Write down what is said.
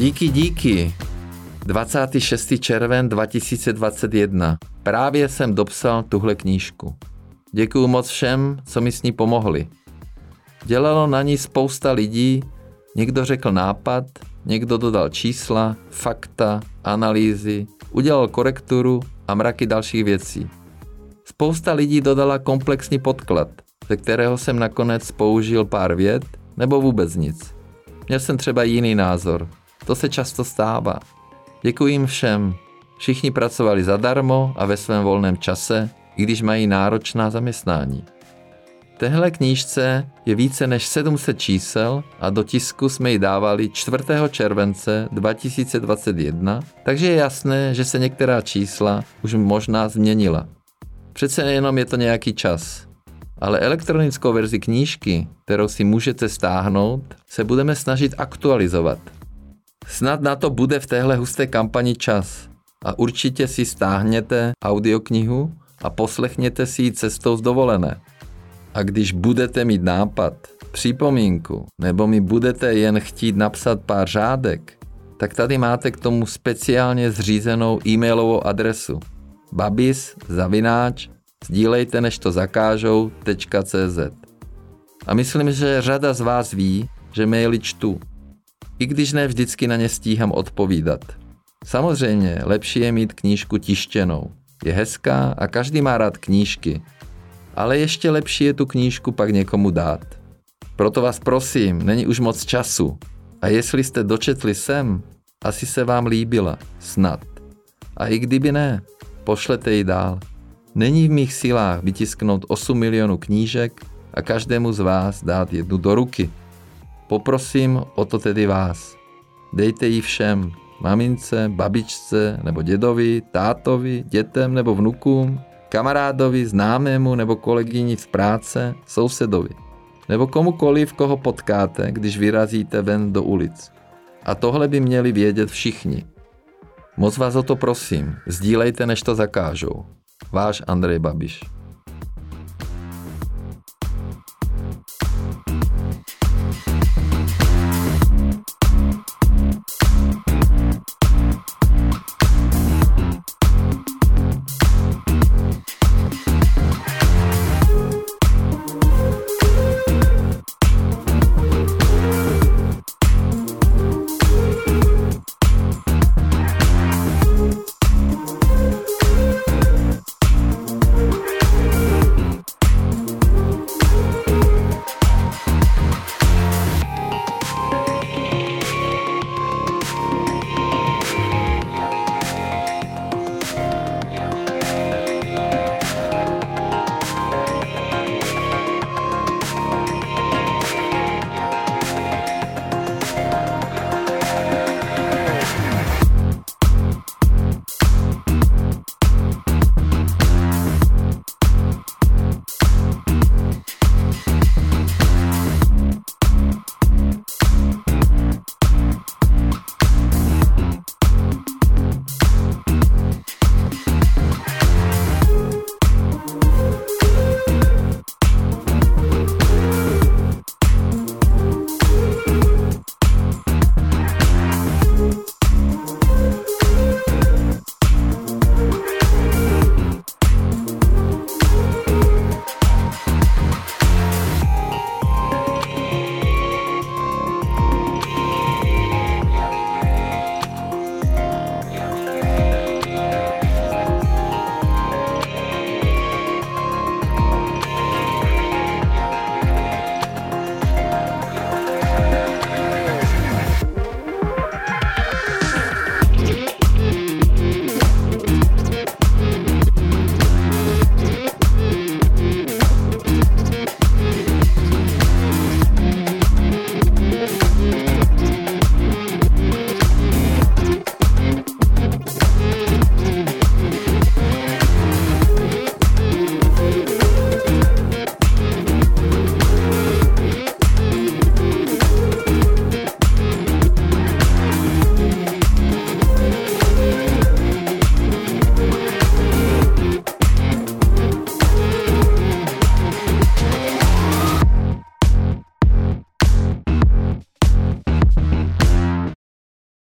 Díky, díky. 26. červen 2021. Právě jsem dopsal tuhle knížku. Děkuju moc všem, co mi s ní pomohli. Dělalo na ní spousta lidí, někdo řekl nápad, někdo dodal čísla, fakta, analýzy, udělal korekturu a mraky dalších věcí. Spousta lidí dodala komplexní podklad, ze kterého jsem nakonec použil pár vět nebo vůbec nic. Měl jsem třeba jiný názor. To se často stává. Děkuji jim všem. Všichni pracovali zadarmo a ve svém volném čase, i když mají náročná zaměstnání. Tehle knížce je více než 700 čísel a do tisku jsme ji dávali 4. července 2021, takže je jasné, že se některá čísla už možná změnila. Přece jenom je to nějaký čas. Ale elektronickou verzi knížky, kterou si můžete stáhnout, se budeme snažit aktualizovat. Snad na to bude v téhle husté kampani čas. A určitě si stáhněte audioknihu a poslechněte si ji cestou z dovolené. A když budete mít nápad, připomínku, nebo mi budete jen chtít napsat pár řádek, tak tady máte k tomu speciálně zřízenou e-mailovou adresu babis zavináč sdílejte než to zakážou.cz A myslím, že řada z vás ví, že maily čtu, i když ne vždycky na ně stíhám odpovídat. Samozřejmě, lepší je mít knížku tištěnou. Je hezká a každý má rád knížky, ale ještě lepší je tu knížku pak někomu dát. Proto vás prosím, není už moc času. A jestli jste dočetli sem, asi se vám líbila, snad. A i kdyby ne, pošlete ji dál. Není v mých silách vytisknout 8 milionů knížek a každému z vás dát jednu do ruky. Poprosím o to tedy vás. Dejte ji všem, mamince, babičce nebo dědovi, tátovi, dětem nebo vnukům, kamarádovi, známému nebo kolegyni z práce, sousedovi, nebo komukoliv, koho potkáte, když vyrazíte ven do ulic. A tohle by měli vědět všichni. Moc vás o to prosím, sdílejte, než to zakážou. Váš Andrej Babiš.